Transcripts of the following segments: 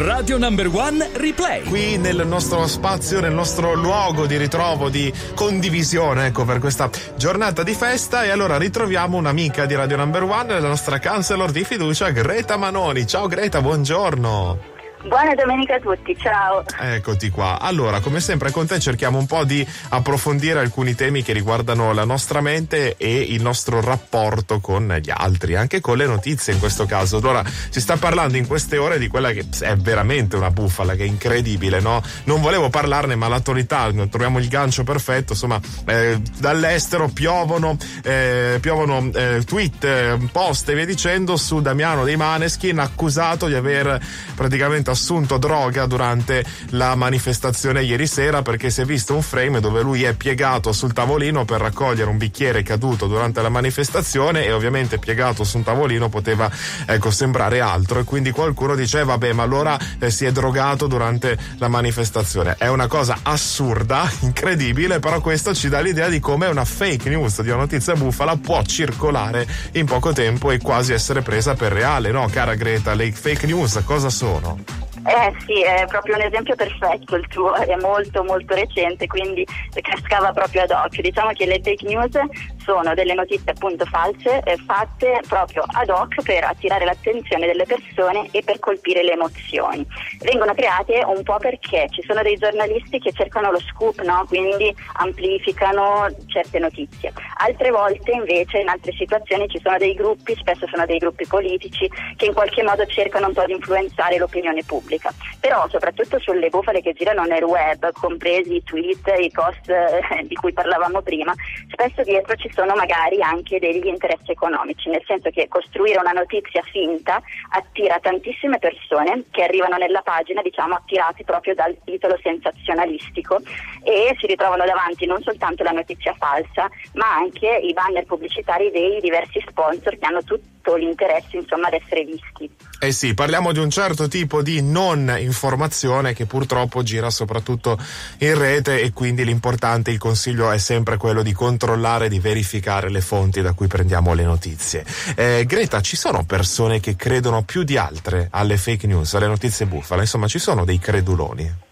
Radio Number One Replay. Qui nel nostro spazio, nel nostro luogo di ritrovo, di condivisione, ecco, per questa giornata di festa. E allora ritroviamo un'amica di Radio Number One, la nostra counselor di fiducia, Greta Manoni. Ciao Greta, buongiorno. Buona domenica a tutti, ciao. Eccoti qua. Allora, come sempre con te cerchiamo un po' di approfondire alcuni temi che riguardano la nostra mente e il nostro rapporto con gli altri, anche con le notizie in questo caso. Allora, si sta parlando in queste ore di quella che è veramente una bufala, che è incredibile, no? Non volevo parlarne, ma l'attualità, troviamo il gancio perfetto, insomma, eh, dall'estero piovono, eh, piovono eh, tweet, eh, post e via dicendo su Damiano dei Maneskin accusato di aver praticamente assunto droga durante la manifestazione ieri sera perché si è visto un frame dove lui è piegato sul tavolino per raccogliere un bicchiere caduto durante la manifestazione e ovviamente piegato su un tavolino poteva ecco, sembrare altro e quindi qualcuno dice vabbè ma allora eh, si è drogato durante la manifestazione. È una cosa assurda, incredibile, però questo ci dà l'idea di come una fake news di una notizia bufala può circolare in poco tempo e quasi essere presa per reale, no cara Greta? Le fake news cosa sono? Eh sì, è proprio un esempio perfetto il tuo, è molto molto recente, quindi cascava proprio ad occhio. Diciamo che le fake news sono delle notizie appunto false eh, fatte proprio ad hoc per attirare l'attenzione delle persone e per colpire le emozioni. Vengono create un po' perché ci sono dei giornalisti che cercano lo scoop, no? quindi amplificano certe notizie. Altre volte invece in altre situazioni ci sono dei gruppi, spesso sono dei gruppi politici, che in qualche modo cercano un po' di influenzare l'opinione pubblica però soprattutto sulle bufale che girano nel web, compresi i tweet, i post eh, di cui parlavamo prima, spesso dietro ci sono magari anche degli interessi economici, nel senso che costruire una notizia finta attira tantissime persone che arrivano nella pagina, diciamo, attirati proprio dal titolo sensazionalistico e si ritrovano davanti non soltanto la notizia falsa, ma anche i banner pubblicitari dei diversi sponsor che hanno tutto l'interesse, insomma, ad essere visti. Eh sì, parliamo di un certo tipo di non informazione che purtroppo gira soprattutto in rete e quindi l'importante, il consiglio è sempre quello di controllare, di verificare le fonti da cui prendiamo le notizie. Eh, Greta, ci sono persone che credono più di altre alle fake news, alle notizie bufale, insomma ci sono dei creduloni?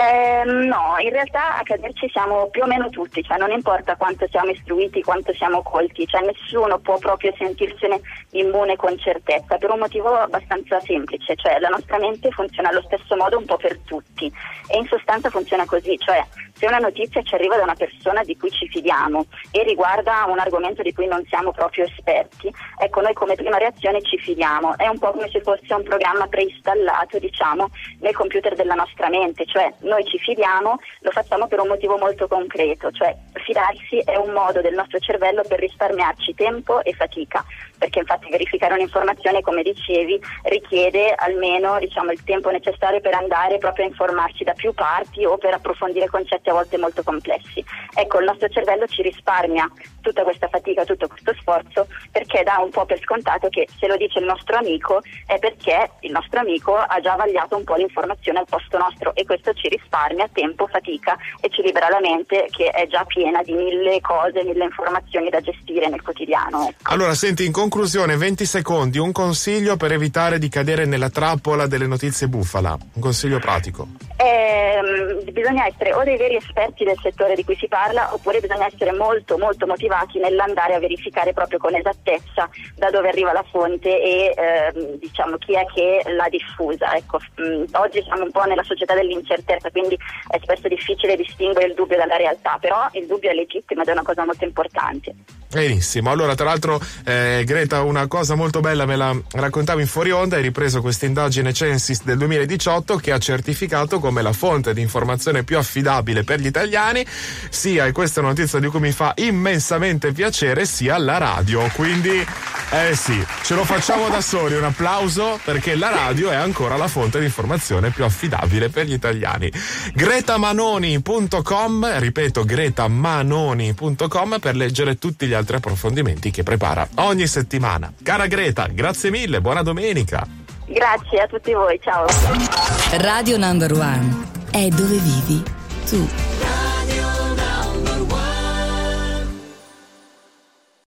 Eh, no, in realtà a caderci siamo più o meno tutti, cioè non importa quanto siamo istruiti, quanto siamo colti, cioè nessuno può proprio sentirsene immune con certezza, per un motivo abbastanza semplice, cioè la nostra mente funziona allo stesso modo un po' per tutti e in sostanza funziona così, cioè se una notizia ci arriva da una persona di cui ci fidiamo e riguarda un argomento di cui non siamo proprio esperti, ecco noi come prima reazione ci fidiamo, è un po' come se fosse un programma preinstallato diciamo nel computer della nostra mente, cioè noi ci fidiamo, lo facciamo per un motivo molto concreto, cioè fidarsi è un modo del nostro cervello per risparmiarci tempo e fatica, perché infatti verificare un'informazione, come dicevi, richiede almeno diciamo, il tempo necessario per andare proprio a informarci da più parti o per approfondire concetti a volte molto complessi. Ecco, il nostro cervello ci risparmia tutta questa fatica, tutto questo sforzo, perché dà un po' per scontato che se lo dice il nostro amico è perché il nostro amico ha già vagliato un po' l'informazione al posto nostro e questo ci risparmia tempo, fatica e ci libera la mente che è già piena di mille cose, mille informazioni da gestire nel quotidiano. Ecco. Allora, senti, in conclusione, 20 secondi, un consiglio per evitare di cadere nella trappola delle notizie bufala, un consiglio pratico. Eh, bisogna essere o dei veri esperti del settore di cui si parla oppure bisogna essere molto molto motivati nell'andare a verificare proprio con esattezza da dove arriva la fonte e eh, diciamo chi è che l'ha diffusa. Ecco, mh, mm, oggi siamo un po' nella società dell'incertezza, quindi è spesso difficile distinguere il dubbio dalla realtà, però il dubbio è legittimo ed è una cosa molto importante. Benissimo, allora tra l'altro eh, Greta una cosa molto bella me la raccontavi in fuori onda, hai ripreso questa indagine Censis del 2018 che ha certificato come la fonte di informazione più affidabile per gli italiani sia, e questa è una notizia di cui mi fa immensamente piacere, sia la radio, quindi eh sì, ce lo facciamo da soli, un applauso perché la radio è ancora la fonte di informazione più affidabile per gli italiani. gretamanoni.com, ripeto gretamanoni.com per leggere tutti gli altri approfondimenti che prepara ogni settimana. Cara Greta, grazie mille, buona domenica. Grazie a tutti voi, ciao. Radio Number One è dove vivi tu.